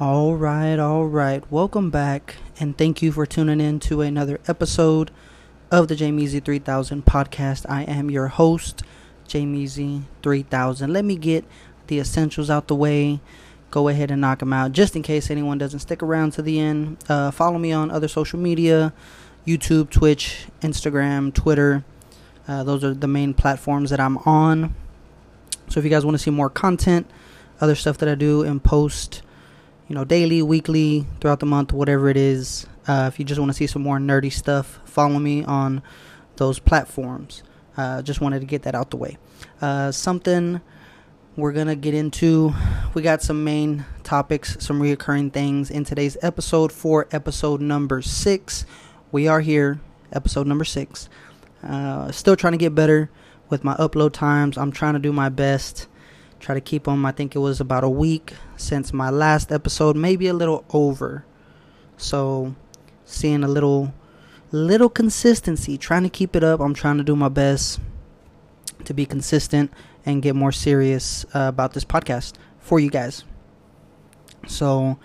All right, all right. Welcome back, and thank you for tuning in to another episode of the Jameezy 3000 podcast. I am your host, Jameezy 3000. Let me get the essentials out the way. Go ahead and knock them out, just in case anyone doesn't stick around to the end. Uh, follow me on other social media YouTube, Twitch, Instagram, Twitter. Uh, those are the main platforms that I'm on. So if you guys want to see more content, other stuff that I do and post you know, daily, weekly, throughout the month, whatever it is. Uh, if you just want to see some more nerdy stuff, follow me on those platforms. Uh, just wanted to get that out the way. Uh, something we're to get into. We got some main topics, some reoccurring things in today's episode for episode number six. We are here, episode number six. Uh, still trying to get better with my upload times. I'm trying to do my best Try to keep them. I think it was about a week since my last episode, maybe a little over. So, seeing a little little consistency, trying to keep it up. I'm trying to do my best to be consistent and get more serious uh, about this podcast for you guys. So,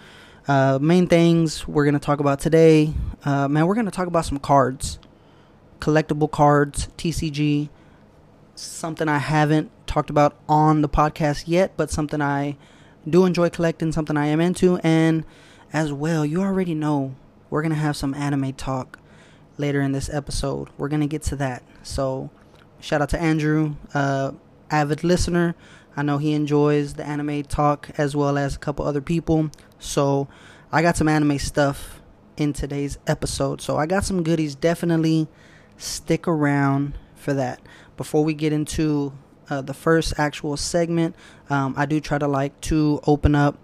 uh, main things we're going to talk about today, uh, man, we're going to talk about some cards, collectible cards, TCG, something I haven't talked about on the podcast yet, but something I do enjoy collecting, something I am into, and as well, you already know we're gonna have some anime talk later in this episode. We're gonna get to that. So, shout out to Andrew, uh, avid listener. I know he enjoys the anime talk as well as a couple other people. So, I got some anime stuff in today's episode. So, I got some goodies. Definitely stick around for that before we get into uh, the first actual segment, um, I do try to like to open up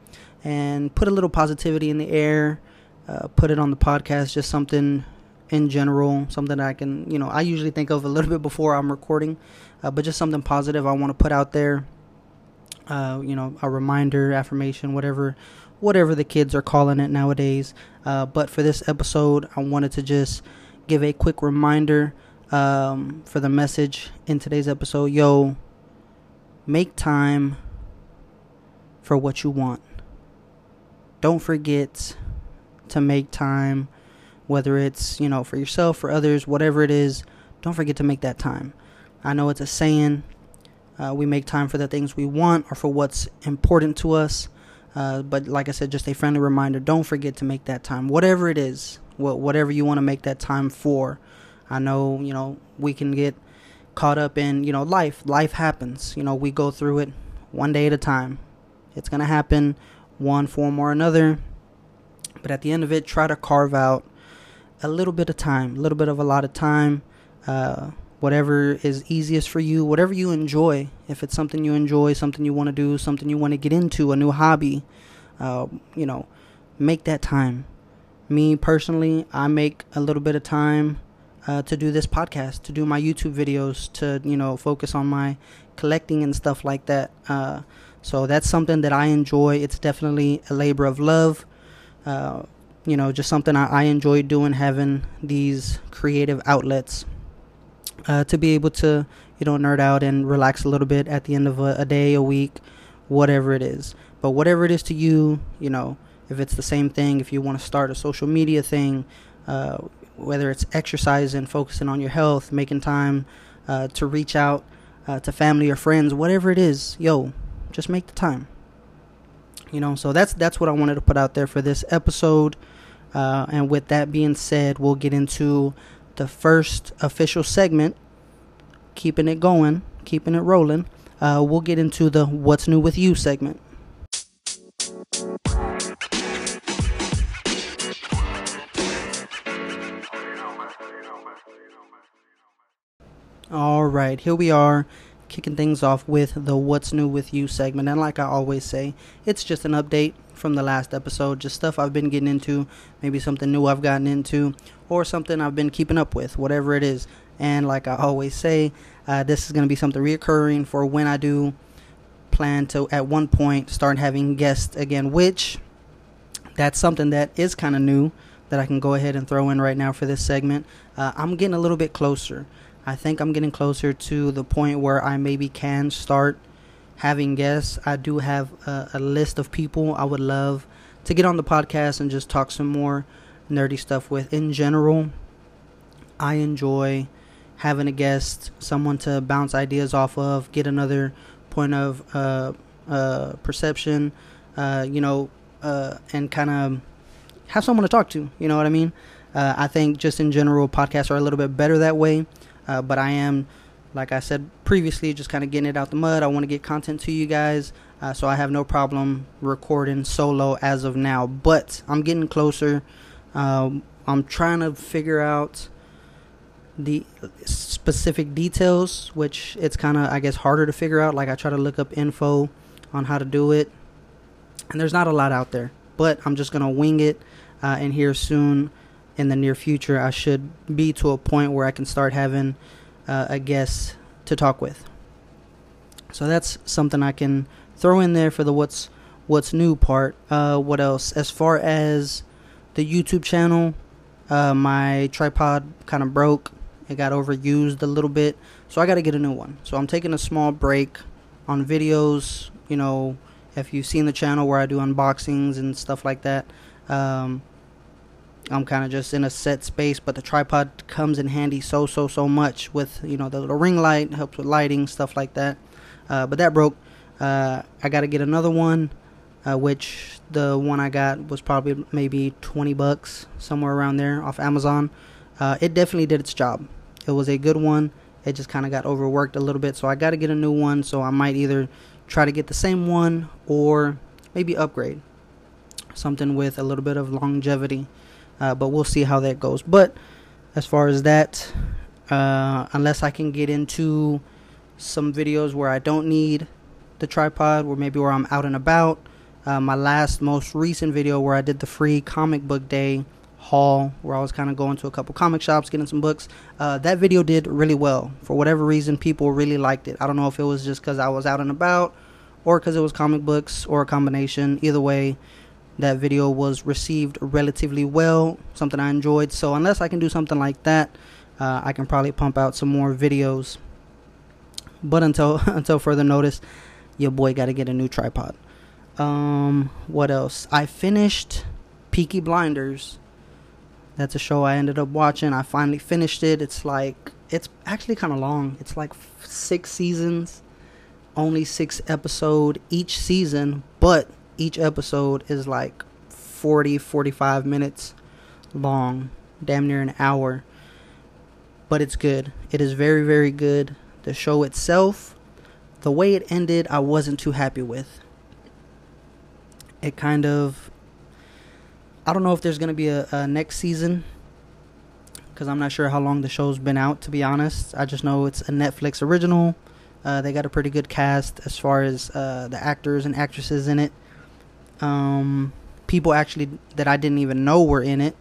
and put a little positivity in the air, uh, put it on the podcast, just something in general, something I can, you know, I usually think of a little bit before I'm recording, uh, but just something positive I want to put out there. Uh, you know, a reminder, affirmation, whatever, whatever the kids are calling it nowadays. Uh, but for this episode, I wanted to just give a quick reminder um, for the message in today's episode. Yo, make time for what you want. Don't forget to make time, whether it's, you know, for yourself, for others, whatever it is, don't forget to make that time. I know it's a saying. Uh, we make time for the things we want or for what's important to us. Uh, but like I said, just a friendly reminder don't forget to make that time. Whatever it is, whatever you want to make that time for. I know, you know, we can get caught up in, you know, life. Life happens. You know, we go through it one day at a time. It's going to happen one form or another. But at the end of it, try to carve out a little bit of time, a little bit of a lot of time. Uh, whatever is easiest for you, whatever you enjoy. If it's something you enjoy, something you want to do, something you want to get into, a new hobby, uh, you know, make that time. Me personally, I make a little bit of time uh, to do this podcast, to do my YouTube videos, to you know focus on my collecting and stuff like that. Uh, so that's something that I enjoy. It's definitely a labor of love. Uh, you know, just something I, I, enjoy doing, having these creative outlets uh, to be able to you know nerd out and relax a little bit at the end of a, a day, a week, whatever it is. But whatever it is to you, you know, if it's the same thing, if you want to start a social media thing, uh, whether it's exercising, focusing on your health, making time uh, to reach out uh, to family or friends, whatever it is, yo, just make the time. You know, so that's that's what I wanted to put out there for this episode. Uh, and with that being said, we'll get into the first official segment, keeping it going, keeping it rolling. Uh, we'll get into the "What's New with You" segment. All right, here we are, kicking things off with the What's New with You segment. And like I always say, it's just an update from the last episode, just stuff I've been getting into, maybe something new I've gotten into, or something I've been keeping up with, whatever it is. And like I always say, uh, this is going to be something reoccurring for when I do plan to, at one point, start having guests again, which that's something that is kind of new that I can go ahead and throw in right now for this segment. Uh, I'm getting a little bit closer. I think I'm getting closer to the point where I maybe can start having guests. I do have a, a list of people I would love to get on the podcast and just talk some more nerdy stuff with. In general, I enjoy having a guest, someone to bounce ideas off of, get another point of uh, uh, perception, uh, you know, uh, and kind of have someone to talk to. You know what I mean? Uh, I think just in general, podcasts are a little bit better that way. Uh, but I am, like I said previously, just kind of getting it out the mud. I want to get content to you guys. Uh, so I have no problem recording solo as of now. But I'm getting closer. Um, I'm trying to figure out the specific details, which it's kind of, I guess, harder to figure out. Like I try to look up info on how to do it, and there's not a lot out there. But I'm just gonna wing it, uh, and here soon, in the near future, I should be to a point where I can start having uh, a guest to talk with. So that's something I can throw in there for the what's what's new part. Uh, what else? As far as the YouTube channel, uh, my tripod kind of broke. It got overused a little bit, so I got to get a new one. So I'm taking a small break on videos. You know, if you've seen the channel where I do unboxings and stuff like that, um, I'm kind of just in a set space. But the tripod comes in handy so so so much with you know the little ring light helps with lighting stuff like that. Uh, but that broke. Uh, I got to get another one, uh, which the one I got was probably maybe 20 bucks somewhere around there off Amazon. Uh, it definitely did its job. It was a good one. It just kind of got overworked a little bit, so I got to get a new one. So I might either try to get the same one or maybe upgrade something with a little bit of longevity. Uh, but we'll see how that goes. But as far as that, uh, unless I can get into some videos where I don't need the tripod, or maybe where I'm out and about. Uh, my last, most recent video where I did the free comic book day haul, where I was kind of going to a couple comic shops, getting some books. Uh, that video did really well. For whatever reason, people really liked it. I don't know if it was just because I was out and about, or because it was comic books, or a combination. Either way, that video was received relatively well, something I enjoyed. So unless I can do something like that, uh, I can probably pump out some more videos. But until until further notice, your boy got to get a new tripod. Um, what else? I finished Peaky Blinders. That's a show I ended up watching. I finally finished it. It's like it's actually kind of long. It's like six seasons, only six episode each season, but each episode is like 40 45 minutes long, damn near an hour. But it's good. It is very very good. The show itself the way it ended, I wasn't too happy with. It kind of. I don't know if there's going to be a, a next season because I'm not sure how long the show's been out, to be honest. I just know it's a Netflix original. Uh, they got a pretty good cast as far as uh, the actors and actresses in it. Um, people actually that I didn't even know were in it,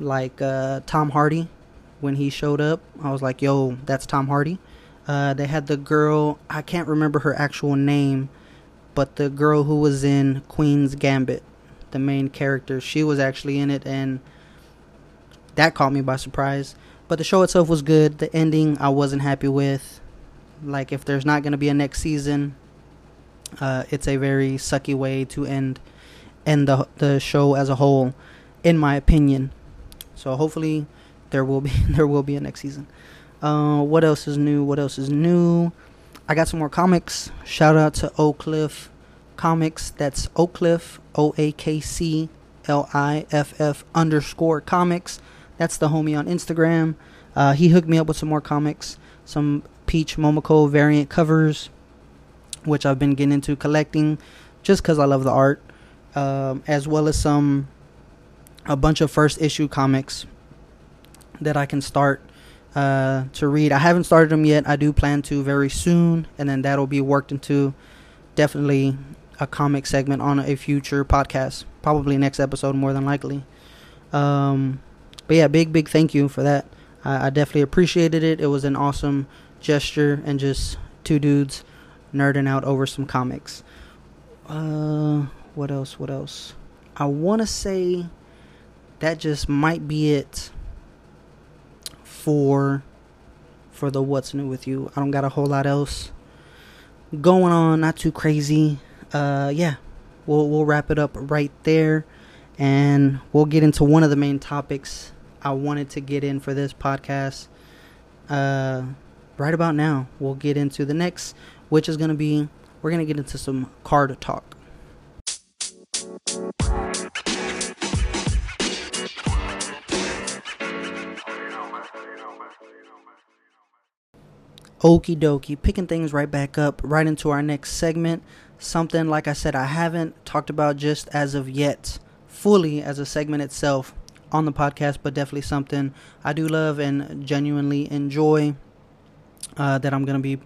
like uh, Tom Hardy. When he showed up, I was like, "Yo, that's Tom Hardy." Uh, they had the girl, I can't remember her actual name, but the girl who was in Queen's Gambit, the main character, she was actually in it, and that caught me by surprise. But the show itself was good. The ending, I wasn't happy with. Like, if there's not going to be a next season, uh, it's a very sucky way to end end the the show as a whole, in my opinion. So hopefully, there will be there will be a next season. Uh, what else is new? What else is new? I got some more comics. Shout out to Oak Cliff Comics. That's Oak Cliff, O A K C L I F F underscore comics. That's the homie on Instagram. Uh, he hooked me up with some more comics, some Peach Momoko variant covers, which I've been getting into collecting just because I love the art, um, as well as some a bunch of first issue comics that I can start uh, to read. I haven't started them yet. I do plan to very soon, and then that'll be worked into definitely a comic segment on a future podcast, probably next episode, more than likely. Um, but yeah, big big thank you for that. I, I definitely appreciated it. It was an awesome gesture, and just two dudes nerding out over some comics. Uh, what else? What else? I want to say that just might be it for for the what's new with you. I don't got a whole lot else going on, not too crazy. Uh yeah. we'll we'll wrap it up right there, and we'll get into one of the main topics I wanted to get in for this podcast. Uh, right about now, we'll get into the next, which is gonna be we're gonna get into some card talk. Okie dokie, picking things right back up, right into our next segment. Something, like I said, I haven't talked about just as of yet, fully as a segment itself on the podcast, but definitely something I do love and genuinely enjoy uh, that I'm going to be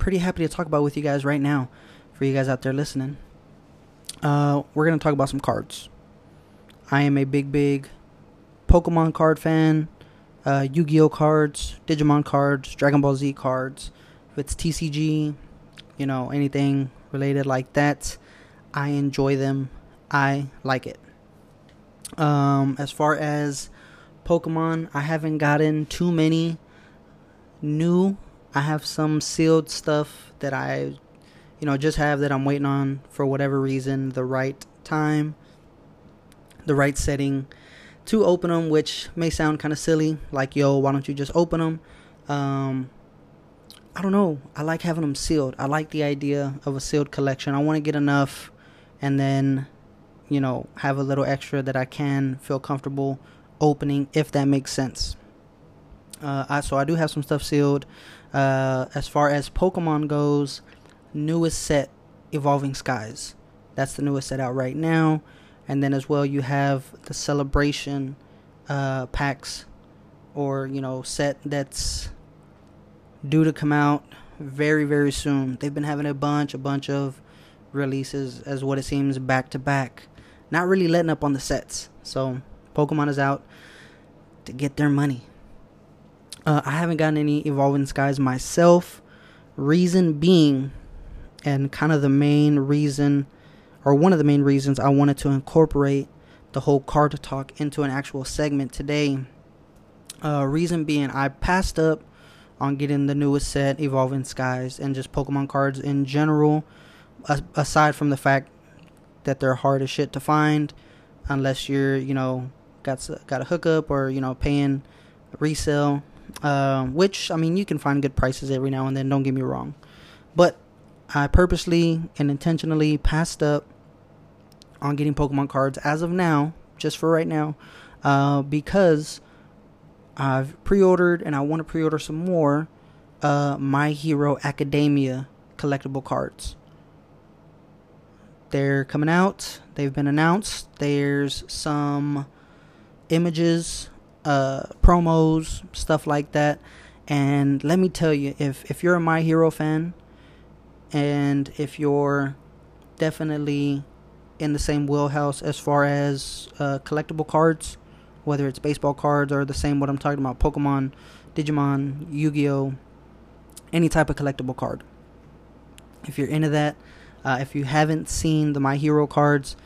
pretty happy to talk about with you guys right now for you guys out there listening. Uh, we're going to talk about some cards. I am a big, big Pokemon card fan uh, Yu Gi Oh cards, Digimon cards, Dragon Ball Z cards. If it's TCG, you know, anything related like that, I enjoy them. I like it. Um, as far as Pokemon, I haven't gotten too many new. I have some sealed stuff that I, you know, just have that I'm waiting on for whatever reason, the right time, the right setting to open them, which may sound kind of silly. Like, yo, why don't you just open them? Um, I don't know. I like having them sealed. I like the idea of a sealed collection. I want to get enough and then, you know, have a little extra that I can feel comfortable opening, if that makes sense. Uh, I, so I do have some stuff sealed. Uh, as far as Pokemon goes, newest set, Evolving Skies. That's the newest set out right now. And then as well you have the celebration uh, packs or you know set that's due to come out very very soon. They've been having a bunch a bunch of releases as what it seems back to back. Not really letting up on the sets. So pokemon is out to get their money uh, i haven't gotten any evolving skies myself reason being and kind of the main reason or one of the main reasons I wanted to incorporate the whole card talk into an actual segment today. Uh, reason being, I passed up on getting the newest set, Evolving Skies, and just Pokemon cards in general. aside from the fact that they're hard as shit to find, unless you're, you know, got got a hookup or you know paying resale. Uh, which I mean, you can find good prices every now and then. Don't get me wrong, but I purposely and intentionally passed up on getting Pokemon cards as of now, just for right now, uh, because I've pre-ordered and I want to pre-order some more uh, My Hero Academia collectible cards. They're coming out. They've been announced. There's some images, uh, promos, stuff like that. And let me tell you, if if you're a My Hero fan, and if you're definitely in the same wheelhouse as far as uh, collectible cards, whether it's baseball cards or the same what I'm talking about, Pokemon, Digimon, Yu-Gi-Oh, any type of collectible card. If you're into that, uh, if you haven't seen the My Hero cards,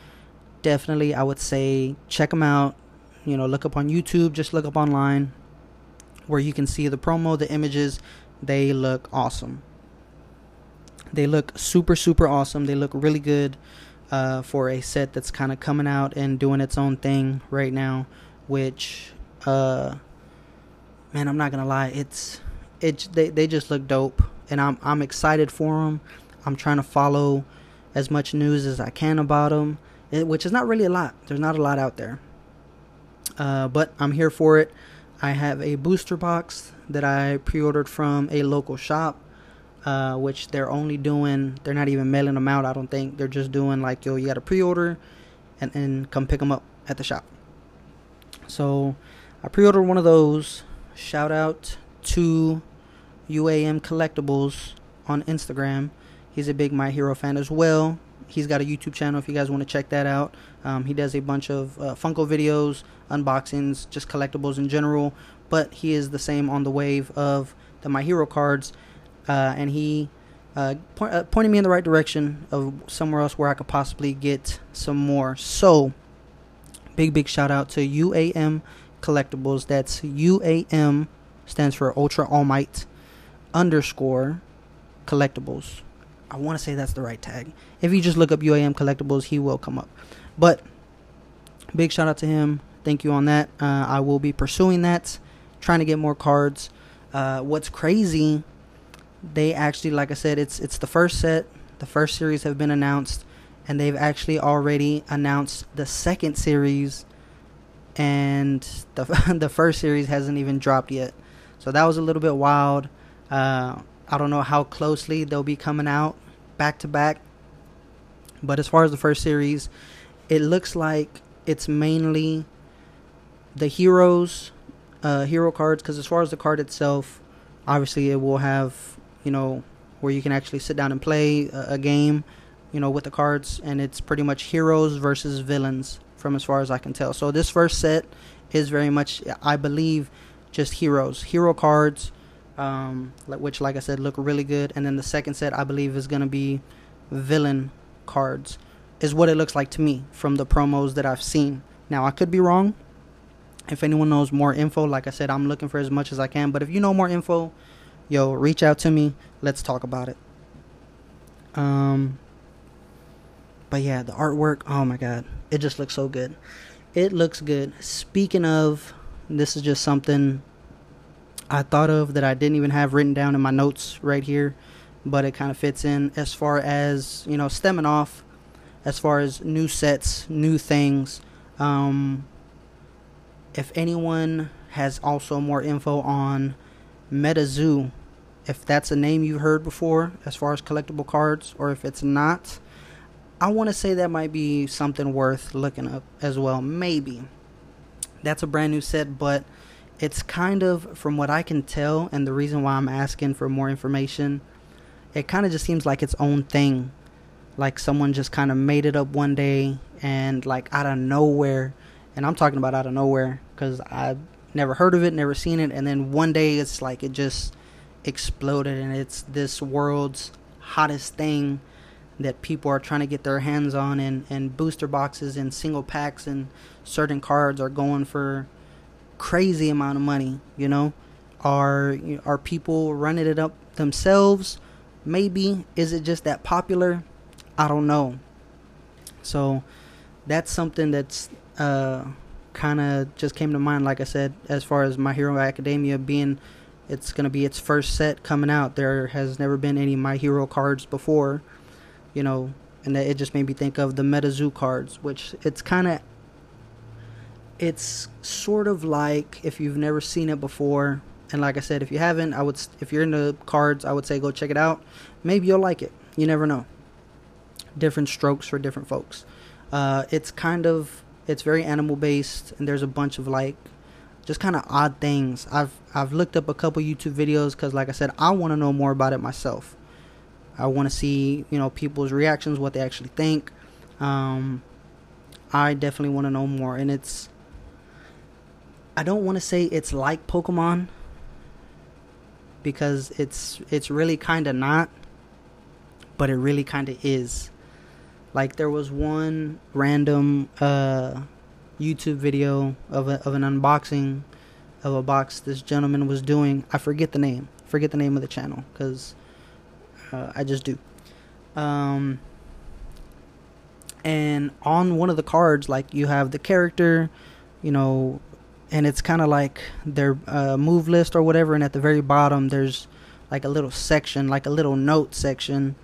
definitely I would say check them out. You know, look up on YouTube, just look up online where you can see the promo, the images. They look awesome. They look super, super awesome. They look really good uh, for a set that's kind of coming out and doing its own thing right now. Which, uh, man, I'm not gonna lie, it's it's they they just look dope, and I'm I'm excited for them. I'm trying to follow as much news as I can about them, it, which is not really a lot. There's not a lot out there, uh, but I'm here for it. I have a booster box that I pre-ordered from a local shop uh, which they're only doing. They're not even mailing them out. I don't think they're just doing like yo, you got to pre-order, and then come pick them up at the shop. So I pre-ordered one of those. Shout out to UAM Collectibles on Instagram. He's a big My Hero fan as well. He's got a YouTube channel if you guys want to check that out. Um, he does a bunch of uh, Funko videos, unboxings, just collectibles in general. But he is the same on the wave of the My Hero cards uh, and he uh, point, uh, pointed me in the right direction of somewhere else where I could possibly get some more. So, big big shout out to UAM Collectibles. That's UAM stands for Ultra All Might underscore Collectibles. I want to say that's the right tag. If you just look up UAM collectibles, he will come up. But big shout out to him. Thank you on that. Uh, I will be pursuing that, trying to get more cards. Uh, what's crazy? They actually, like I said, it's it's the first set. The first series have been announced, and they've actually already announced the second series, and the the first series hasn't even dropped yet. So that was a little bit wild. Uh, I don't know how closely they'll be coming out back to back. But as far as the first series, it looks like it's mainly the heroes, uh, hero cards. Because as far as the card itself, obviously it will have, you know, where you can actually sit down and play a, a game, you know, with the cards. And it's pretty much heroes versus villains from as far as I can tell. So this first set is very much, I believe, just heroes, hero cards um, which, like I said, look really good. And then the second set, I believe, is going to be villain cards, is what it looks like to me from the promos that I've seen. Now, I could be wrong. If anyone knows more info, like I said, I'm looking for as much as I can. But if you know more info, yo, reach out to me. Let's talk about it. Um, but yeah, the artwork, oh my god, it just looks so good. It looks good. Speaking of, this is just something I thought of that I didn't even have written down in my notes right here, but it kind of fits in as far as you know stemming off, as far as new sets, new things. Um, if anyone has also more info on MetaZoo, if that's a name you've heard before as far as collectible cards, or if it's not, I want to say that might be something worth looking up as well. Maybe that's a brand new set, but it's kind of, from what I can tell, and the reason why I'm asking for more information, it kind of just seems like its own thing. Like someone just kind of made it up one day and, like, out of nowhere. And I'm talking about out of nowhere because I've never heard of it, never seen it. And then one day it's like it just exploded and it's this world's hottest thing that people are trying to get their hands on and, and booster boxes and single packs and certain cards are going for crazy amount of money. You know, are are people running it up themselves? Maybe is it just that popular? I don't know. So that's something that's uh, kind of just came to mind. Like I said, as far as My Hero Academia being, it's gonna be its first set coming out. There has never been any My Hero cards before, you know, and it just made me think of the MetaZoo cards, which it's kind of it's sort of like if you've never seen it before. And like i said if you haven't i would if you're into cards i would say go check it out. Maybe you'll like it. You never know. Different strokes for different folks. Uh, it's kind of it's very animal based and there's a bunch of like just kind of odd things. I've i've looked up a couple youtube videos because like i said i want to know more about it myself. I want to see you know people's reactions what they actually think. Um, i definitely want to know more and it's I don't want to say it's like Pokemon because it's it's really kind of not, but it really kind of is. Like there was one random uh, YouTube video of a, of an unboxing of a box this gentleman was doing. I forget the name. Forget the name of the channel because uh, I just do. Um, and on one of the cards, like you have the character, you know, and it's kind of like their uh, move list or whatever. And at the very bottom, there's like a little section, like a little note section,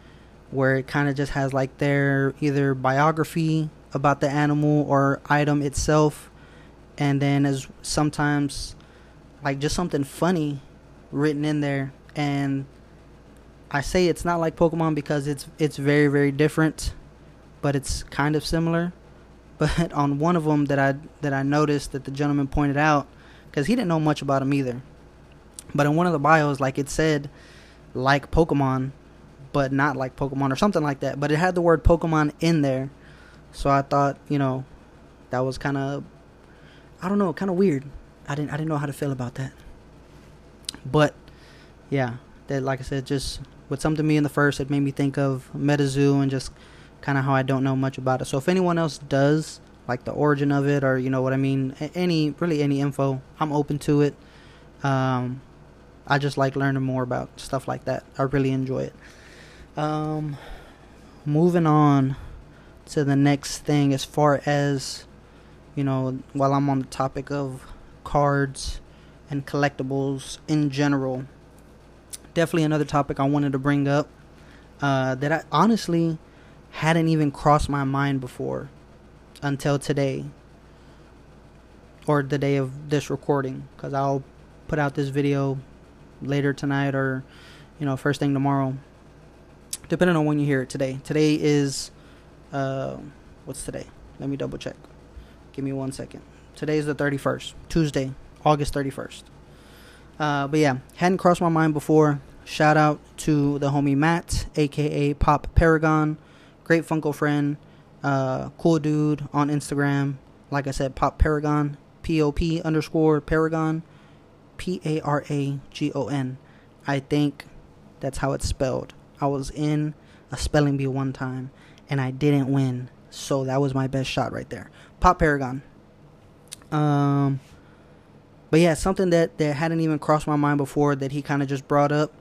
where it kind of just has like their either biography about the animal or item itself, and then as sometimes like just something funny written in there. And I say it's not like Pokemon because it's it's very very different, but it's kind of similar. But on one of them that I that I noticed that the gentleman pointed out, because he didn't know much about him either. But in one of the bios, like it said, like Pokemon, but not like Pokemon or something like that. But it had the word Pokemon in there, so I thought, you know, that was kind of, I don't know, kind of weird. I didn't I didn't know how to feel about that. But yeah, that like I said, just with something me in the first, it made me think of MetaZoo and just kind of how I don't know much about it. So if anyone else does like the origin of it or you know what I mean, any really any info, I'm open to it. Um, I just like learning more about stuff like that. I really enjoy it. Um, moving on to the next thing, as far as you know, while I'm on the topic of cards and collectibles in general, definitely another topic I wanted to bring up uh, that I honestly hadn't even crossed my mind before until today or the day of this recording because I'll put out this video later tonight or you know first thing tomorrow depending on when you hear it today. Today is uh what's today? Let me double check. Give me one second. Today is the 31st tuesday august 31st uh but yeah hadn't crossed my mind before. Shout out to the homie matt aka pop paragon great funko friend uh cool dude on instagram like i said pop paragon p-o-p underscore paragon p-a-r-a-g-o-n i think that's how it's spelled i was in a spelling bee one time and I didn't win. So that was my best shot right there. Pop Paragon. Um, but yeah, something that, that hadn't even crossed my mind before that he kind of just brought up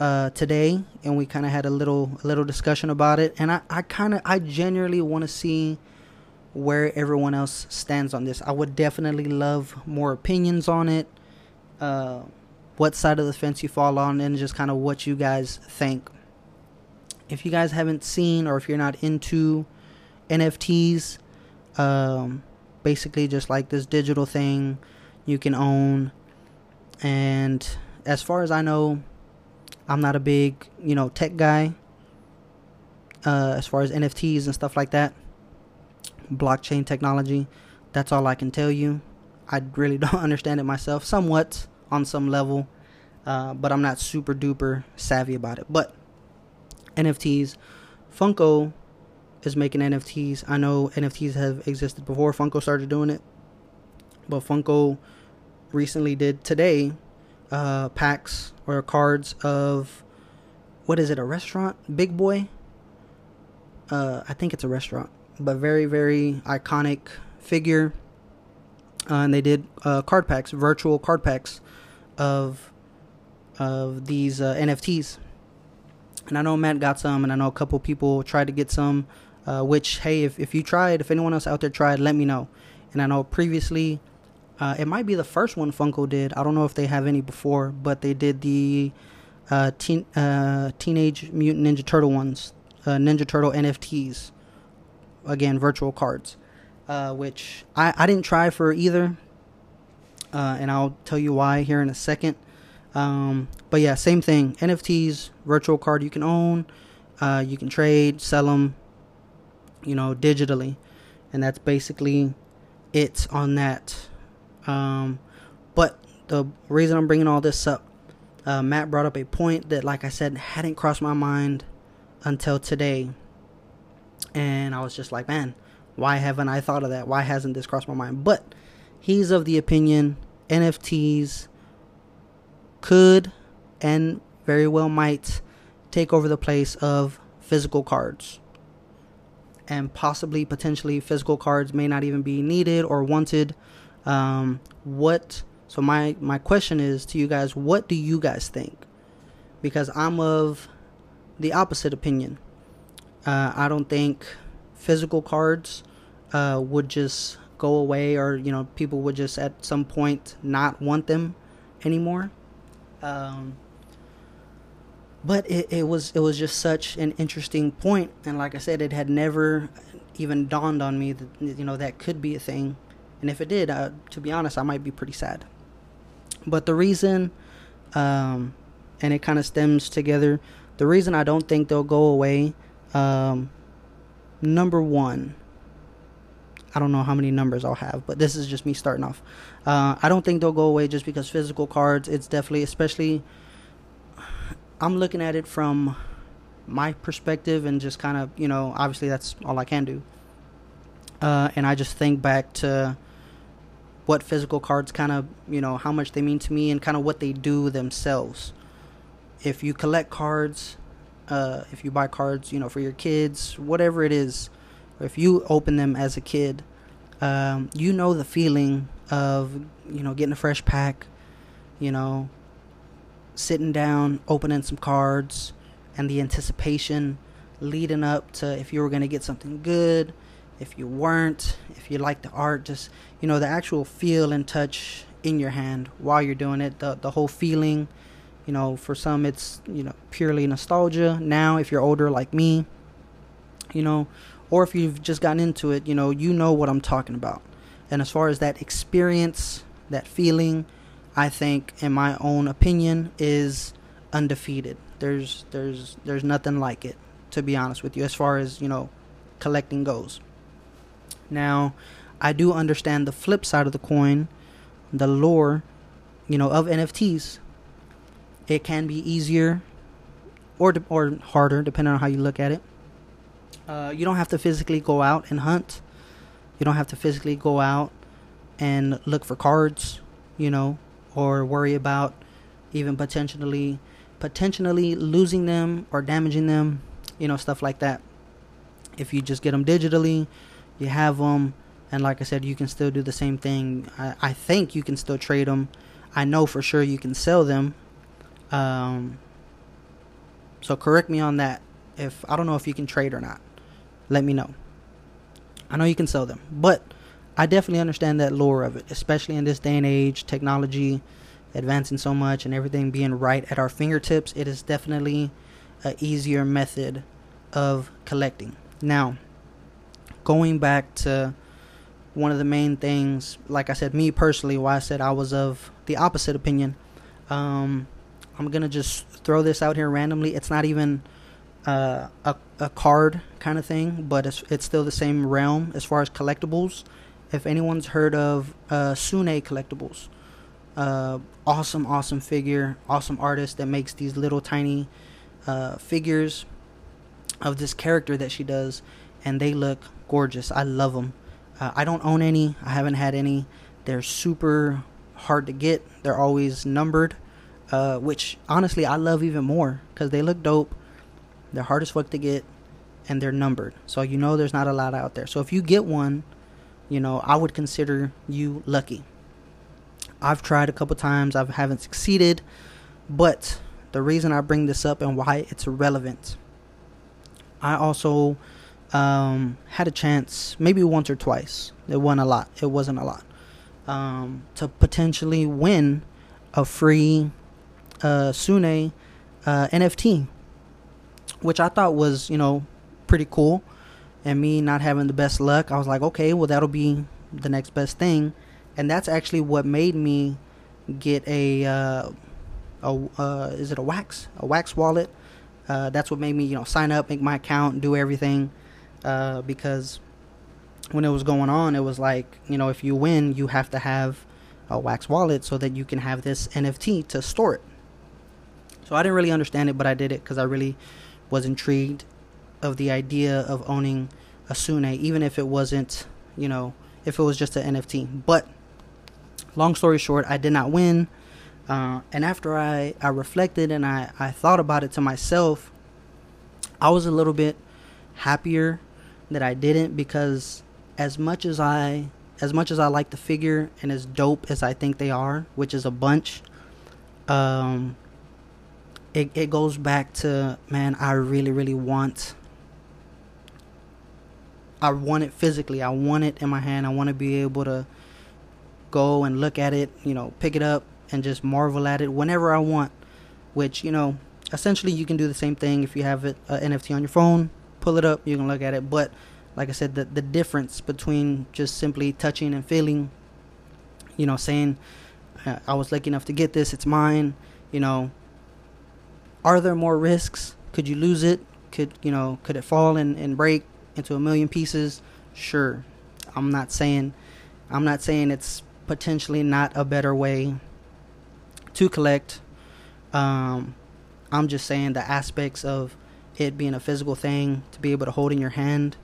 uh, today, and we kind of had a little a little discussion about it. And I, I kind of I genuinely want to see where everyone else stands on this. I would definitely love more opinions on it. Uh, what side of the fence you fall on, and just kind of what you guys think if you guys haven't seen or if you're not into NFTs, um, basically just like this digital thing you can own. And as far as I know, I'm not a big, you know, tech guy. Uh, as far as NFTs and stuff like that, blockchain technology, that's all I can tell you. I really don't understand it myself, somewhat on some level, uh, but I'm not super duper savvy about it. But NFTs. Funko is making NFTs. I know NFTs have existed before Funko started doing it, but Funko recently did today uh, packs or cards of what is it? A restaurant? Big Boy. Uh, I think it's a restaurant, but very very iconic figure. Uh, and they did uh, card packs, virtual card packs of of these uh, NFTs and I know Matt got some, and I know a couple people tried to get some. Uh, which, hey, if, if you tried, if anyone else out there tried, let me know. And I know previously, uh, it might be the first one Funko did. I don't know if they have any before, but they did the uh, teen, uh, Teenage Mutant Ninja Turtle ones, uh, Ninja Turtle NFTs. Again, virtual cards, uh, which I, I didn't try for either. and I'll tell you why here in a second. Um, but yeah, same thing. NFTs, virtual card you can own, uh, you can trade, sell them, you know, digitally, and that's basically it on that. Um, but the reason I'm bringing all this up, uh, Matt brought up a point that, like I said, hadn't crossed my mind until today, and I was just like, man, why haven't I thought of that? Why hasn't this crossed my mind? But he's of the opinion NFTs could and very well might take over the place of physical cards. And possibly, potentially, physical cards may not even be needed or wanted. Um, what? So my my question is to you guys: What do you guys think? Because I'm of the opposite opinion. Uh, I don't think physical cards uh, would just go away, or you know, people would just at some point not want them anymore. Um, but it, it was it was just such an interesting point, and like I said, it had never even dawned on me that you know that could be a thing, and if it did, to be honest, I might be pretty sad. But the reason, um, and it kind of stems together. The reason I don't think they'll go away, um, number one, I don't know how many numbers I'll have, but this is just me starting off. Uh, I don't think they'll go away just because physical cards. It's definitely, especially, I'm looking at it from my perspective and just kind of, you know, obviously that's all I can do. Uh, and I just think back to what physical cards kind of, you know, how much they mean to me and kind of what they do themselves. If you collect cards, uh, if you buy cards, you know, for your kids, whatever it is, if you open them as a kid, um, you know the feeling of you know getting a fresh pack, you know, sitting down, opening some cards, and the anticipation leading up to if you were going to get something good, if you weren't, if you like the art, just you know the actual feel and touch in your hand while you're doing it, the the whole feeling. You know, for some it's you know purely nostalgia. Now, if you're older like me, you know, or if you've just gotten into it, you know, you know what I'm talking about. And as far as that experience, that feeling, I think, in my own opinion, is undefeated. There's there's there's nothing like it, to be honest with you, as far as you know, collecting goes. Now, I do understand the flip side of the coin, the lore, you know, of NFTs. It can be easier or de- or harder, depending on how you look at it. Uh, you don't have to physically go out and hunt. You don't have to physically go out and look for cards, you know, or worry about even potentially potentially losing them or damaging them, you know, stuff like that. If you just get them digitally, you have them, and like I said, you can still do the same thing. I, I think you can still trade them. I know for sure you can sell them. Um, so correct me on that. If I don't know if you can trade or not, let me know. I know you can sell them, but I definitely understand that lore of it, especially in this day and age, technology advancing so much and everything being right at our fingertips. It is definitely a easier method of collecting. Now, going back to one of the main things, like I said, me personally, why I said I was of the opposite opinion. Um, I'm gonna just throw this out here randomly. It's not even uh, a a card kind of thing, but it's it's still the same realm as far as collectibles. If anyone's heard of uh, Sune Collectibles, uh, awesome, awesome figure, awesome artist that makes these little tiny uh, figures of this character that she does, and they look gorgeous. I love them. Uh, I don't own any. I haven't had any. They're super hard to get. They're always numbered, uh, which honestly I love even more because they look dope. They're hard as fuck to get, and they're numbered. So you know there's not a lot out there. So if you get one, you know I would consider you lucky. I've tried a couple times. I haven't succeeded, but the reason I bring this up and why it's relevant. I also um, had a chance, maybe once or twice. It wasn't a lot. It wasn't a lot. Um, to potentially win a free uh, Sune uh, NFT, which I thought was, you know, pretty cool. And me not having the best luck, I was like, okay, well, that'll be the next best thing. And that's actually what made me get a, uh, a uh, is it a wax? A wax wallet. Uh, that's what made me, you know, sign up, make my account, do everything. Uh, because when it was going on, it was like, you know, if you win, you have to have a wax wallet so that you can have this NFT to store it. So I didn't really understand it, but I did it because I really was intrigued of the idea of owning a Sune, even if it wasn't, you know, if it was just an NFT. But long story short, I did not win. Uh, and after I, I reflected and I, I thought about it to myself, I was a little bit happier that I didn't because as much as I as much as I like the figure and as dope as I think they are, which is a bunch, um, it it goes back to man, I really really want. I want it physically. I want it in my hand. I want to be able to go and look at it, you know, pick it up and just marvel at it whenever I want. Which you know, essentially, you can do the same thing if you have it uh, NFT on your phone. Pull it up, you can look at it. But like I said, the the difference between just simply touching and feeling, you know, saying, "I was lucky enough to get this. It's mine." You know, are there more risks? Could you lose it? Could you know? Could it fall and, and break into a million pieces? Sure. I'm not saying I'm not saying it's potentially not a better way to collect. Um, I'm just saying the aspects of it being a physical thing to be able to hold in your hand.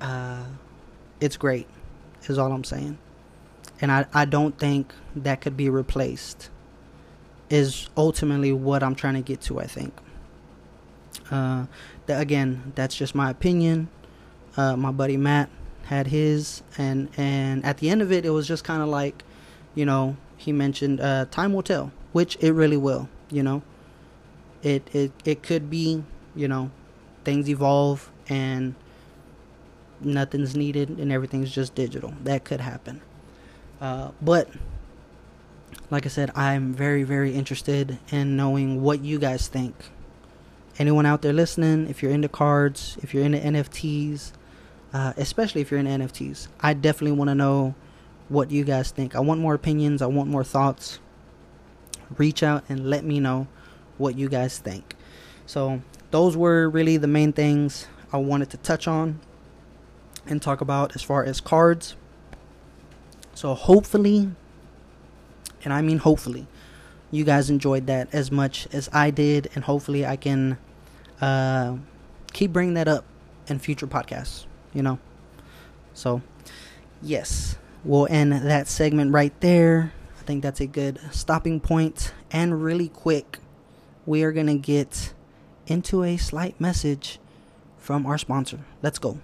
Uh, it's great, is all I'm saying. And I, I don't think that could be replaced, is ultimately what I'm trying to get to, I think. Uh, again, that's just my opinion. Uh, my buddy Matt had his, and, and at the end of it, it was just kind of like, you know, he mentioned uh, time will tell, which it really will, you know. it it it could be, you know, things evolve and nothing's needed and everything's just digital. That could happen. Uh, but like I said, I'm very very interested in knowing what you guys think. Anyone out there listening, if you're into cards, if you're into NFTs, uh, especially if you're into NFTs, I definitely want to know what you guys think. I want more opinions. I want more thoughts. Reach out and let me know what you guys think. So, those were really the main things I wanted to touch on and talk about as far as cards. So, hopefully, and I mean hopefully, you guys enjoyed that as much as I did, and hopefully, I can uh, keep bringing that up in future podcasts, you know. So, yes, we'll end that segment right there. I think that's a good stopping. And really quick, we are to get into a slight message from our sponsor. Let's go.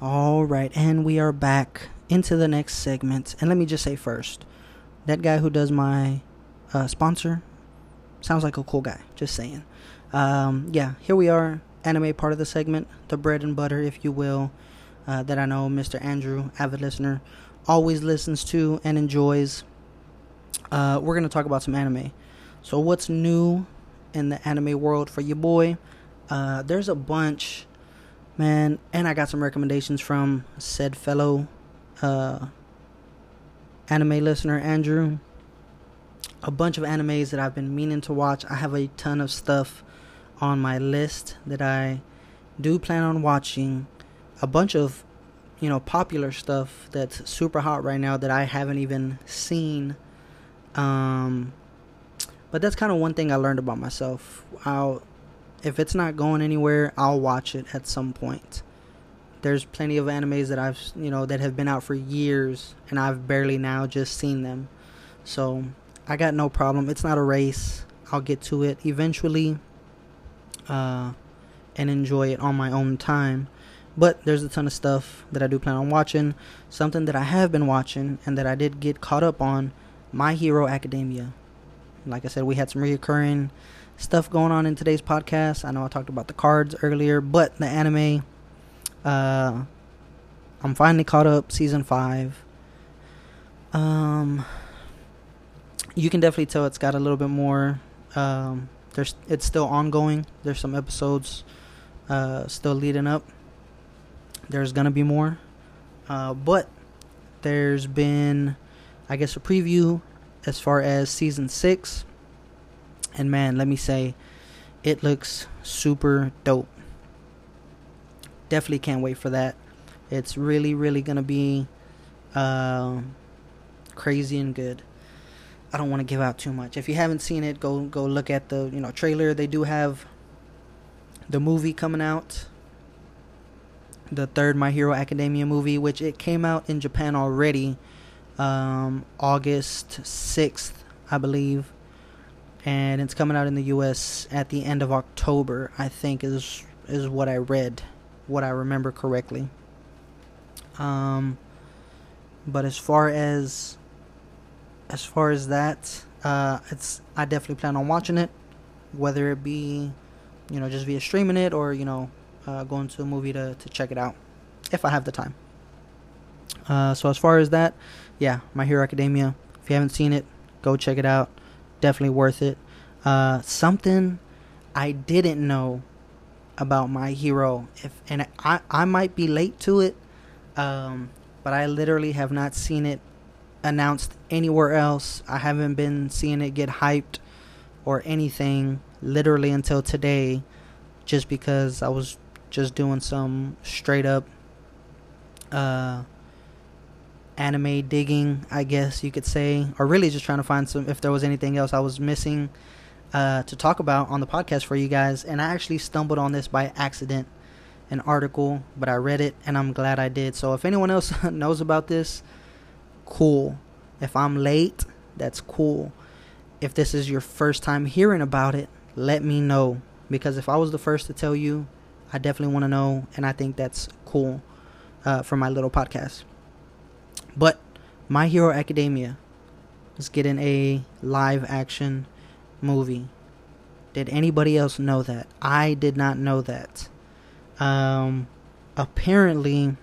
All right, and we are back into the next segment. And let me just say first, that guy who does my uh, sponsor sounds like a cool guy. Just saying. Um, yeah, here we are, anime part of the segment, the bread and butter, if you will, uh, that I know Mr. Andrew, avid listener, always listens to and enjoys. Uh, we're gonna talk about some anime. So, what's new in the anime world for you, boy? Uh, there's a bunch man and i got some recommendations from said fellow uh, anime listener andrew a bunch of animes that i've been meaning to watch i have a ton of stuff on my list that i do plan on watching a bunch of you know popular stuff that's super hot right now that i haven't even seen um but that's kind of one thing i learned about myself i'll if it's not going anywhere, I'll watch it at some point. There's plenty of animes that I've, you know, that have been out for years and I've barely now just seen them. So, I got no problem. It's not a race. I'll get to it eventually uh, and enjoy it on my own time. But there's a ton of stuff that I do plan on watching. Something that I have been watching and that I did get caught up on My Hero Academia. Like I said, we had some reoccurring stuff going on in today's podcast. I know I talked about the cards earlier, but the anime, uh, I'm finally caught up, season five. Um, you can definitely tell it's got a little bit more. Um, there's it's still ongoing. There's some episodes, uh, still leading up. There's gonna be more, uh, but there's been, I guess, a preview as far as season six and man, let me say, it looks super dope. Definitely can't wait for that. It's really, really gonna be uh, crazy and good. I don't want to give out too much. If you haven't seen it, go go look at the you know trailer. They do have the movie coming out, the third My Hero Academia movie, which it came out in Japan already, um, August sixth, I believe and it's coming out in the U.S. at the end of October. I think is is what I read, what I remember correctly. Um, but as far as as far as that, uh, it's I definitely plan on watching it, whether it be, you know, just via streaming it or you know, uh, going to a movie to to check it out, if I have the time. Uh, so as far as that, yeah, My Hero Academia. If you haven't seen it, go check it out definitely worth it. Uh, something I didn't know about my hero, if and I I might be late to it, um, but I literally have not seen it announced anywhere else. I haven't been seeing it get hyped or anything literally until today, just because I was just doing some straight up uh anime digging, I guess you could say, or really just trying to find some if there was anything else I was missing uh, to talk about on the podcast for you guys. And I actually stumbled on this by accident, an article, but I read it and I'm glad I did. So if anyone else knows about this, cool. If I'm late, that's cool. if this is your first time hearing about it, let me know because if I was the first to tell you, I definitely want to know, and I think that's cool uh, for my little podcast. But My Hero Academia is getting a live action movie. Did anybody else know that? I did not know that. Um, apparently,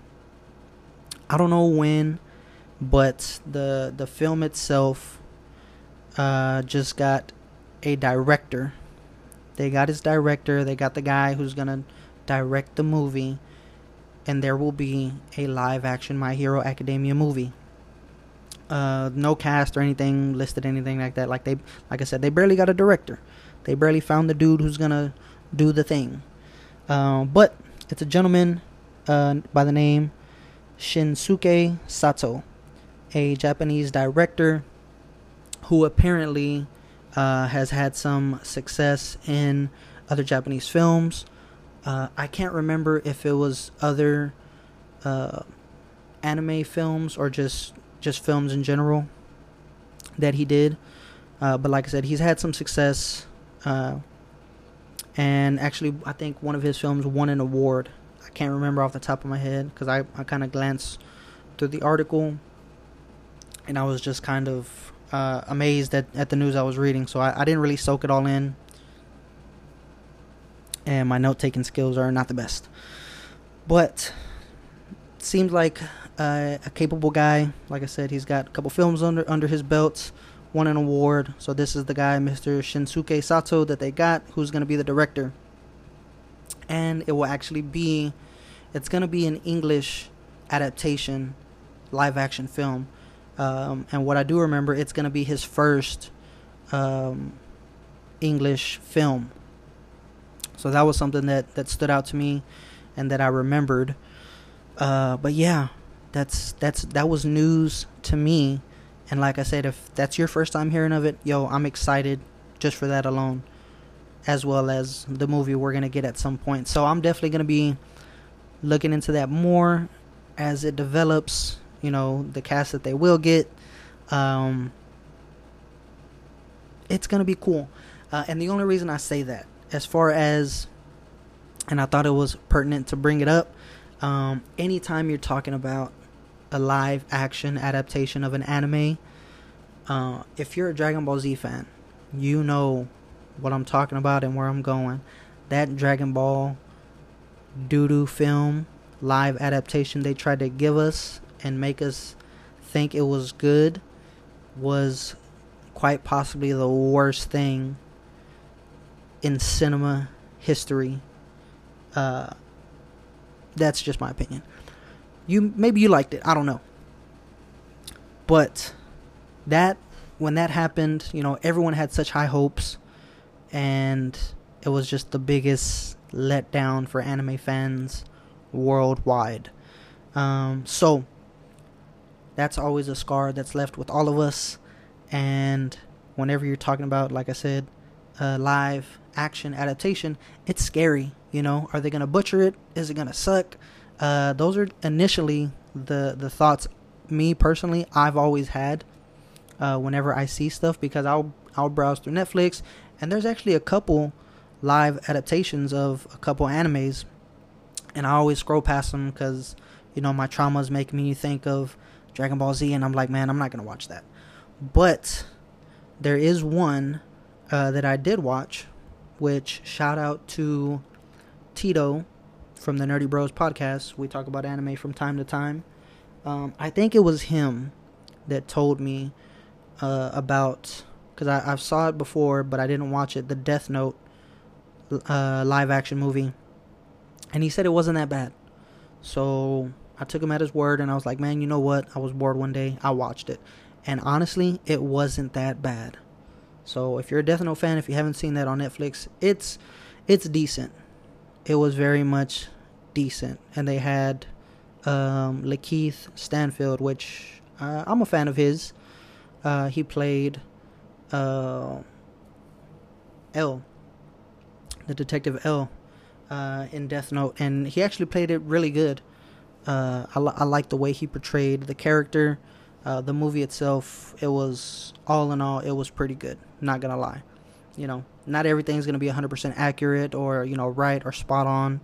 I don't know when, but the the film itself uh, just got a director. They got his director. They got the guy who's gonna direct the movie, and there will be a live action My Hero Academia movie. Uh, no cast or anything listed, anything like that. Like they, like I said, they barely got a director. They barely found the dude who's gonna do the thing. Uh, but it's a gentleman uh, by the name Shinsuke Sato, a Japanese director who apparently uh, has had some success in other Japanese films. Uh, I can't remember if it was other uh, anime films or just just films in general that he did. Uh, but like I said, he's had some success. Uh, and actually, I think one of his films won an award. I can't remember off the top of my head because I, I kind of glanced through the article and I was just kind of uh, amazed at, at the news I was reading. So I, I didn't really soak it all in and my note taking skills are not the best. But seems like uh, a capable guy. Like I said, he's got a couple films under under his belt, won an award. So this is the guy, Mr. Shinsuke Sato, that they got, who's going to be the director. And it will actually be, it's going to be an English adaptation, live action film. Um, and what I do remember, it's going to be his first um, English film. So that was something that that stood out to me, and that I remembered. Uh, but yeah, that's that's that was news to me. And like I said, if that's your first time hearing of it, yo, I'm excited just for that alone, as well as the movie we're gonna get at some point. So I'm definitely gonna be looking into that more as it develops. You know, the cast that they will get. Um, it's gonna be cool. Uh, and the only reason I say that as far as, and I thought it was pertinent to bring it up. Um, anytime you're talking about a live action adaptation of an anime, uh, if you're a Dragon Ball Z fan, you know what I'm talking about and where I'm going. That Dragon Ball doo doo film live adaptation they tried to give us and make us think it was good was quite possibly the worst thing in cinema history. Uh, that's just my opinion. You maybe you liked it. I don't know. But that when that happened, you know, everyone had such high hopes and it was just the biggest letdown for anime fans worldwide. Um, so that's always a scar that's left with all of us. And whenever you're talking about, like I said, live action adaptation, it's scary. You know, are they gonna butcher it? Is it gonna suck? Uh, those are initially the the thoughts. Me personally, I've always had uh, whenever I see stuff because I'll I'll browse through Netflix and there's actually a couple live adaptations of a couple animes, and I always scroll past them because you know my traumas make me think of Dragon Ball Z, and I'm like, man, I'm not gonna watch that. But there is one uh, that I did watch, which shout out to Tito from the Nerdy Bros podcast. We talk about anime from time to time. Um, I think it was him that told me uh, about because I, I saw it before, but I didn't watch it. The Death Note uh, live action movie, and he said it wasn't that bad. So I took him at his word, and I was like, man, you know what? I was bored one day. I watched it, and honestly, it wasn't that bad. So if you're a Death Note fan, if you haven't seen that on Netflix, it's it's decent. It was very much decent, and they had um, LaKeith Stanfield, which uh, I'm a fan of his. Uh, he played uh, L, the detective L, uh, in Death Note, and he actually played it really good. Uh, I, I like the way he portrayed the character. Uh, the movie itself, it was all in all, it was pretty good. Not gonna lie, you know, not everything's gonna be 100% accurate or you know right or spot on.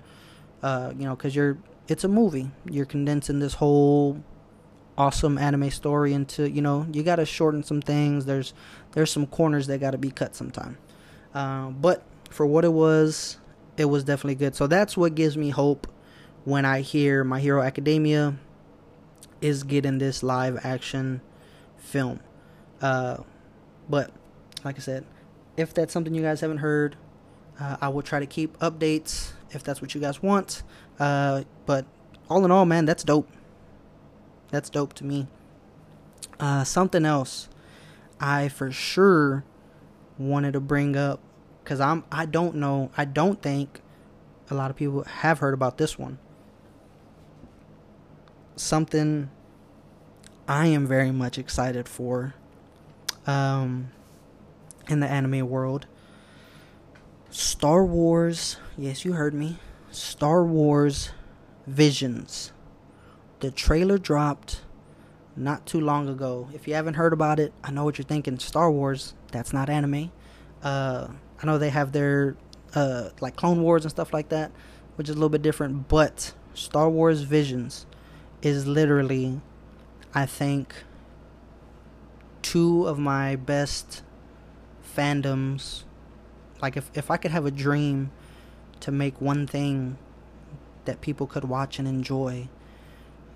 Uh, you know, because you're it's a movie. You're condensing this whole awesome anime story into you know you got to shorten some things. There's there's some corners that got to be cut sometime. Uh, but for what it was, it was definitely good. So that's what gives me hope when I hear My Hero Academia is getting this live action film. Uh, but like I said, if that's something you guys haven't heard, uh, I will try to keep updates if that's what you guys want. Uh, but all in all, man, that's dope. That's dope to me. Uh, something else I for sure wanted to bring up because I'm I don't know I don't think a lot of people have heard about this one. Something I am very much excited for um, in the anime world. Star Wars, yes, you heard me. Star Wars Visions. The trailer dropped not too long ago. If you haven't heard about it, I know what you're thinking. Star Wars, that's not anime. Uh, I know they have their uh, like Clone Wars and stuff like that, which is a little bit different. But Star Wars Visions is literally, I think, two of my best fandoms. Like if if I could have a dream to make one thing that people could watch and enjoy,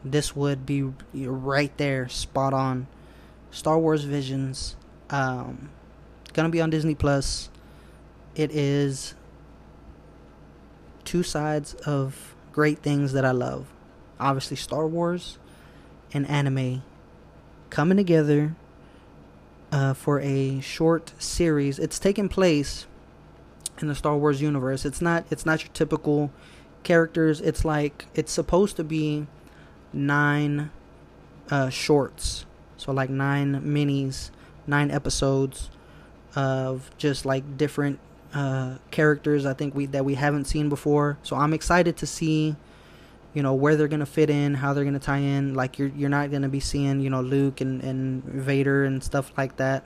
this would be right there, spot on. Star Wars Visions, um, gonna be on Disney Plus. It is two sides of great things that I love. Obviously, Star Wars and anime coming together uh, for a short series. It's taking place in the Star Wars universe. It's not. It's not your typical characters. It's like it's supposed to be nine uh, shorts, so like nine minis, nine episodes of just like different uh, characters I think we that we haven't seen before. So I'm excited to see, you know, where they're gonna fit in, how they're gonna tie in. Like you're you're not gonna be seeing you know Luke and, and Vader and stuff like that.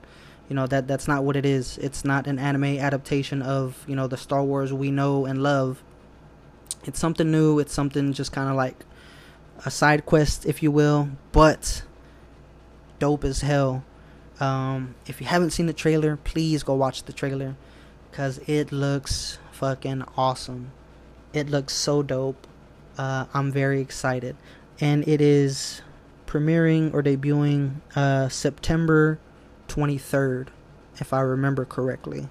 You know that that's not what it is. It's not an anime adaptation of you know the Star Wars we know and love. It's something new. It's something just kind of like a side quest, if you will, but dope as hell. Um, if you haven't seen the trailer, please go watch the trailer because it looks fucking awesome. It looks so dope. Uh, I'm very excited, and it is premiering or debuting uh, September 23rd, if I remember correctly.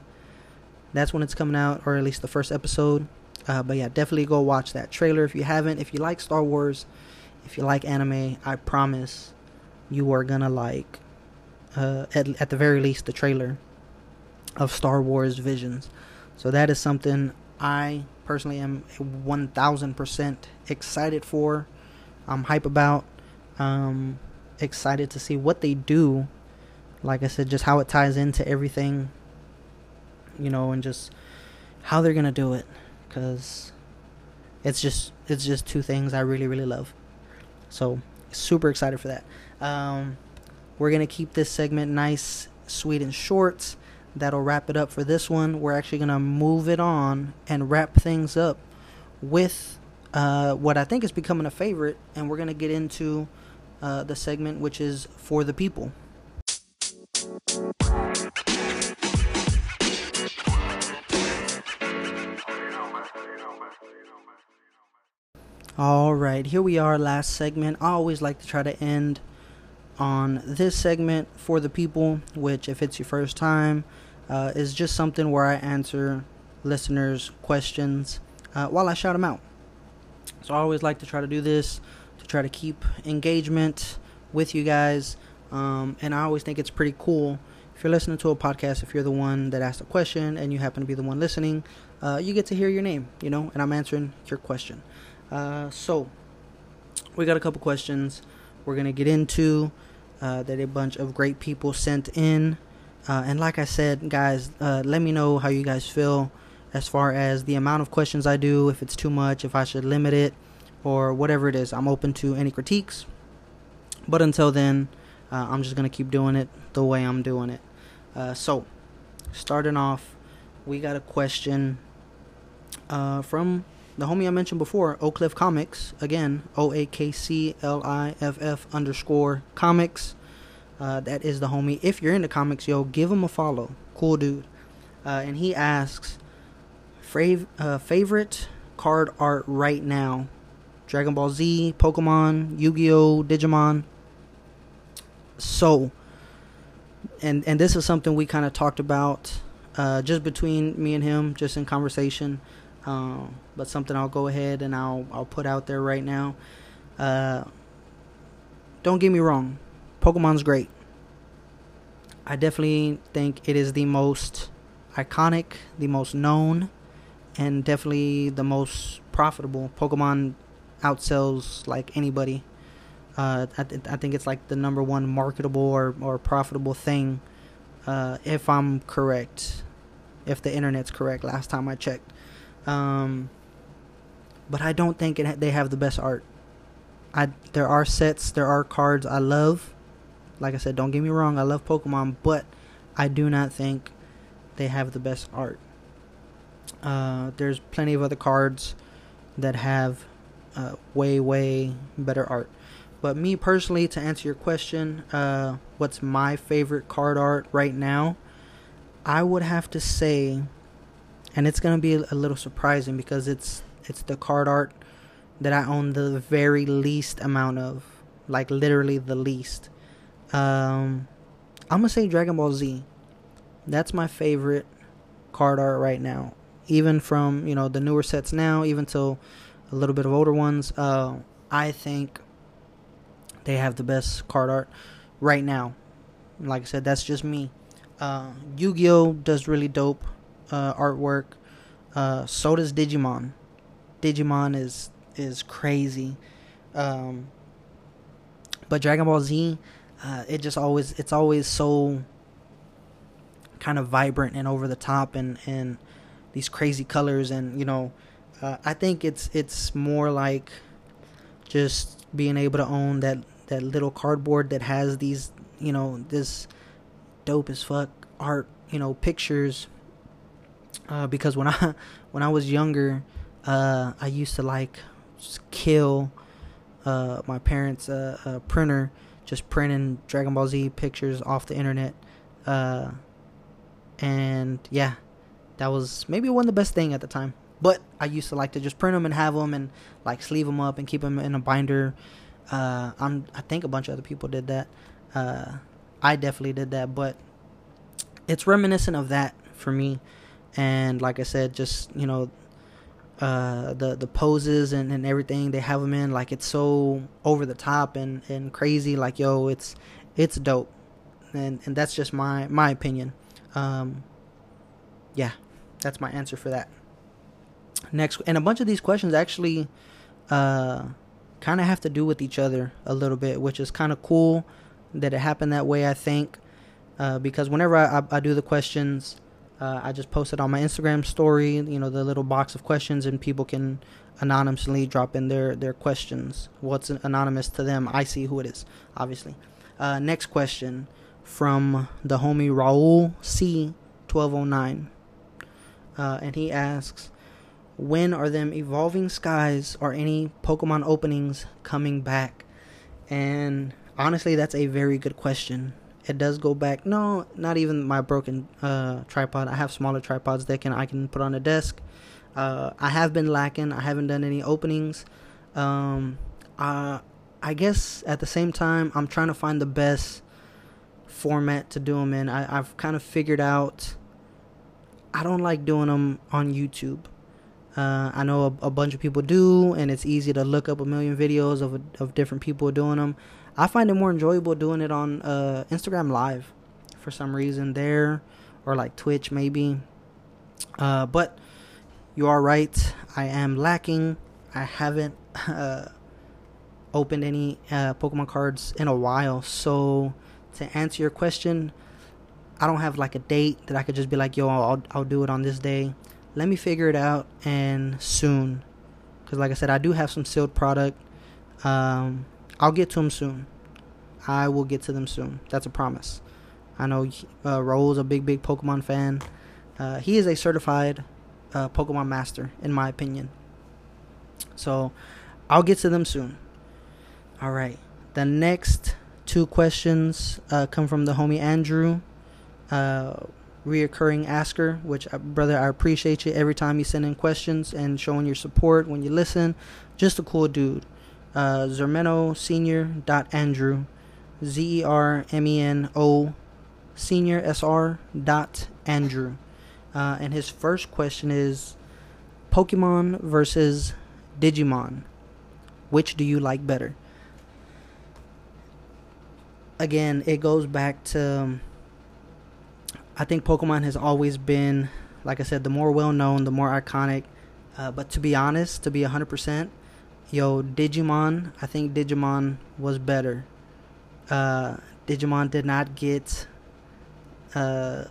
That's when it's coming out, or at least the first episode. Uh, but yeah, definitely go watch that trailer if you haven't. If you like Star Wars, if you like anime, I promise you are gonna like, uh, at, at the very least, the trailer of Star Wars Visions. So that is something I personally am 1000% excited for. I'm hype about. Um, excited to see what they do. Like I said, just how it ties into everything, you know, and just how they're gonna do it, because it's just it's just two things I really really love. So super excited for that. Um, we're gonna keep this segment nice, sweet, and short that'll wrap it up for this one. We're actually going to move it on and wrap things up with uh, what I think is becoming a favorite, and we're going to get into uh, the segment which is For the People. All right, here we are, last segment. I always like to try to end on this segment for the people, which, if it's your first time, uh, is just something where I answer listeners' questions uh, while I shout them out. So I always like to try to do this to try to keep engagement with you guys. Um, and I always think it's pretty cool if you're listening to a podcast, if you're the one that asked a question and you happen to be the one listening, uh, you get to hear your name, you know, and I'm answering your question. Uh, so we got a couple questions we're going to get into uh, that a bunch of great people sent in. Uh, and like I said, guys, uh, let me know how you guys feel as far as the amount of questions I do, if it's too much, if I should limit it, or whatever it is. I'm open to any critiques. But until then, uh, I'm just gonna keep doing it the way I'm doing it. Uh, so, starting off, we got a question uh, from the homie I mentioned before, Oak Cliff Comics. Again, O A K C L I F F underscore comics. Uh, that is the homie. If you're into comics, yo, give him a follow. Cool dude. Uh, and he asks, fav- uh, favorite card art right now? Dragon Ball Z, Pokemon, Yu Gi Oh, Digimon. So, and and this is something we kind of talked about uh, just between me and him, just in conversation. Um, but something I'll go ahead and I'll I'll put out there right now. Uh, don't get me wrong, Pokemon's great. I definitely think it is the most iconic, the most known, and definitely the most profitable. Pokemon outsells like anybody. Uh, I, th- I think it's like the number one marketable or, or profitable thing, uh, if I'm correct, if the internet's correct. Last time I checked, um, but I don't think it, they have the best art. I there are sets, there are cards I love. Like I said, don't get me wrong, I love Pokemon, but I do not think they have the best art. Uh, there's plenty of other cards that have uh, way way better art. But me personally, to answer your question, uh, what's my favorite card art right now? I would have to say, and it's gonna be a little surprising because it's it's the card art that I own the very least amount of, like literally the least. Um, I'm gonna say Dragon Ball Z. That's my favorite card art right now. Even from you know the newer sets now, even till a little bit of older ones. Uh, I think they have the best card art right now. Like I said, that's just me. Uh, Yu-Gi-Oh does really dope uh, artwork. Uh, so does Digimon. Digimon is is crazy. Um, but Dragon Ball Z, uh, it just always it's always so kind of vibrant and over the top and and these crazy colors. And you know uh, I think it's it's more like just being able to own that that little cardboard that has these you know this dope as fuck art you know pictures. Uh, because when I when I was younger uh, I used to like kill uh, my parents' uh, uh, printer just printing Dragon Ball Z pictures off the internet uh, and yeah that was maybe one of the best thing at the time but I used to like to just print them and have them and like sleeve them up and keep them in a binder. Uh, I'm I think a bunch of other people did that. Uh, I definitely did that, but it's reminiscent of that for me. And like I said, just you know, uh, the the poses and, and everything they have them in, like it's so over the top and, and crazy. Like yo, it's it's dope, and and that's just my my opinion. Um, yeah, that's my answer for that next and a bunch of these questions actually uh kind of have to do with each other a little bit which is kind of cool that it happened that way i think uh, because whenever I, I, I, do the questions uh, i just posted on my instagram story you know the little box of questions and people can anonymously drop in their their questions what's anonymous to them i see who it is obviously uh, next question from the homie raul c 1209 uh, and he asks when are them evolving skies or any Pokemon openings coming back? And honestly, that's a very good question. It does go back. No, not even my broken uh, tripod. I have smaller tripods that can I can put on a desk. Uh, I have been lacking. I haven't done any openings. Um, uh, I guess at the same time, I'm trying to find the best format to do them in. I, I've kind of figured out. I don't like doing them on YouTube. Uh, I know a, a, bunch of people do, and it's easy to look up a million videos of of different people doing them. I find it more enjoyable doing it on uh, Instagram Live for some reason there, or like Twitch maybe. Uh, but you are right. I am lacking. I haven't uh, opened any uh, Pokemon cards in a while. So to answer your question, I don't have like a date that I could just be like, yo, I'll I'll do it on this day let me figure it out and soon because like i said i do have some sealed product um, i'll get to them soon I will get to them soon. That's a promise. I know uh, Raul's a big, big Pokemon fan. Uh, he is a certified uh, Pokemon master, in my opinion. So I'll get to them soon. All right. The next two questions uh, come from the homie Andrew, uh, reoccurring asker. Which, uh, brother, I appreciate you every time you send in questions and showing your support when you listen. Just a cool dude. Uh, Zermeno Senior dot Andrew, Z E R M E N O Senior S R dot Andrew. Uh, and his first question is Pokemon versus Digimon. Which do you like better? Again, it goes back to. Um, I think Pokemon has always been, like I said, the more well known, the more iconic. Uh, but to be honest, to be 100%, yo, Digimon, I think Digimon was better. Uh, Digimon did not get uh,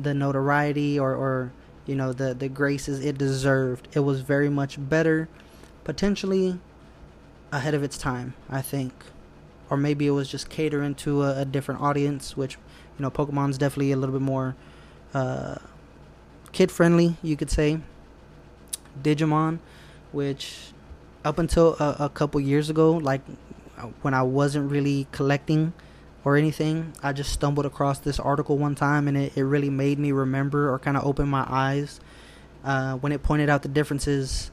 the notoriety or, or you know the the graces it deserved. It was very much better, potentially ahead of its time. I think, or maybe it was just catering to a, a different audience, which you know Pokemon's definitely a little bit more uh, kid friendly, you could say. Digimon, which up until a, a couple years ago, like when I wasn't really collecting or anything. I just stumbled across this article one time and it, it really made me remember or kind of open my eyes uh, when it pointed out the differences,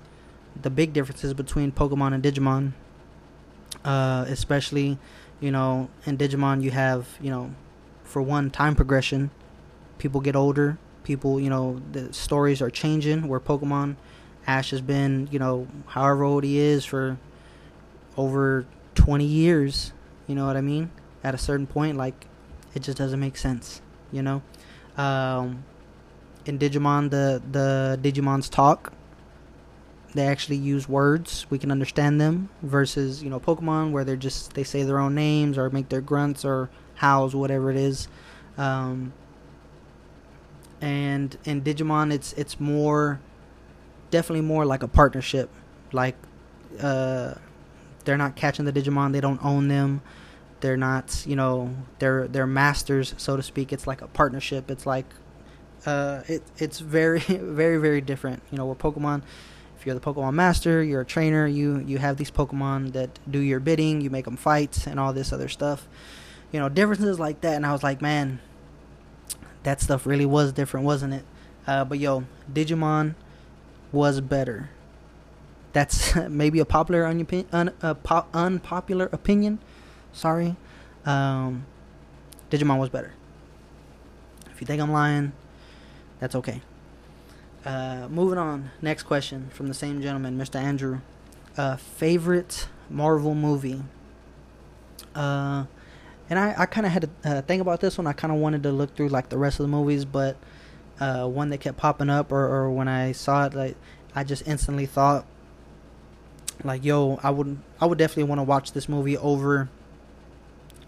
the big differences between Pokemon and Digimon. Uh, especially, you know, in Digimon, you have, you know, for one, time progression. People get older. People, you know, the stories are changing. Where Pokemon, Ash has been, you know, however old he is for over 20 years. You know what I mean? at a certain point, like it just doesn't make sense, you know. Um, in Digimon, the the Digimons talk. They actually use words; we can understand them. Versus, you know, Pokemon, where they're just they say their own names or make their grunts or howls, whatever it is. Um, and in Digimon, it's it's more, definitely more like a partnership. Like, uh, they're not catching the Digimon; they don't own them. They're not you know they're they're masters so to speak. It's like a partnership. It's like uh it it's very very very different. You know with pokemon if you're the pokemon master you're a trainer you you have these pokemon that do your bidding you make them fight and all this other stuff. You know differences like that. And i was like man that stuff really was different wasn't it? Uh, but yo digimon was better that's maybe a popular un- un- uh, po- unpopular opinion Sorry. Um, Digimon was better. If you think I'm lying, that's okay. Uh, moving on. Next question from the same gentleman, Mr. Andrew. Uh, favorite Marvel movie? Uh, and I, I kind of had to uh, think about this one. I kind of wanted to look through like the rest of the movies, but uh, one that kept popping up, or, or when I saw it, like I just instantly thought, like, yo, I would I would definitely want to watch this movie over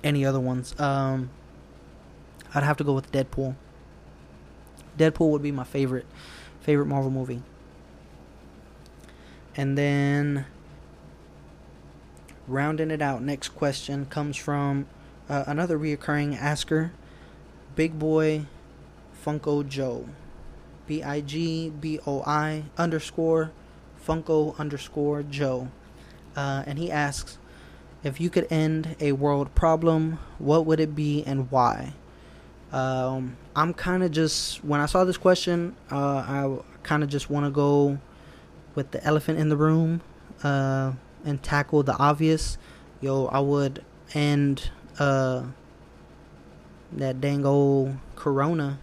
any other ones. Um, I'd have to go with Deadpool. Deadpool would be my favorite favorite Marvel movie. And then rounding it out, next question comes from uh, another reoccurring asker, Big Boy Funko Joe. B I G B O I underscore Funko underscore Joe. Uh, and he asks, if you could end a world problem, what would it be and why? Um, I'm kind of just when I saw this question, uh, I kind of just want to go with the elephant in the room uh, and tackle the obvious. Yo, I would end uh, that dang old Corona.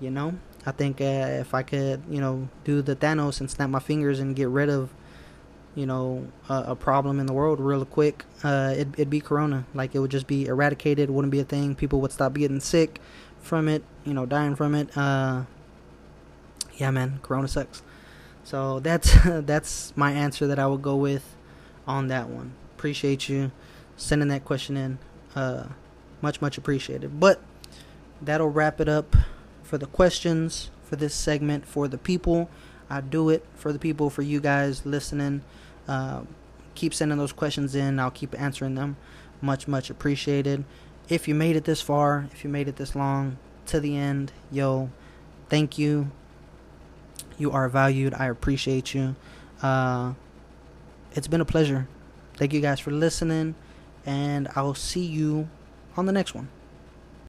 You know, I think uh, if I could, you know, do the Thanos and snap my fingers and get rid of you know, a, a problem in the world real quick, uh, it, it'd be Corona. Like it would just be eradicated. Wouldn't be a thing. People would stop getting sick from it. You know, dying from it. Uh, yeah, man, Corona sucks. So that's that's my answer that I would go with on that one. Appreciate you sending that question in. Uh, much much appreciated. But that'll wrap it up for the questions for this segment for the people. I do it for the people, for you guys listening. Uh, keep sending those questions in. I'll keep answering them. Much, much appreciated. If you made it this far, if you made it this long to the end, yo, thank you. You are valued. I appreciate you. Uh, it's been a pleasure. Thank you guys for listening, and I'll see you on the next one.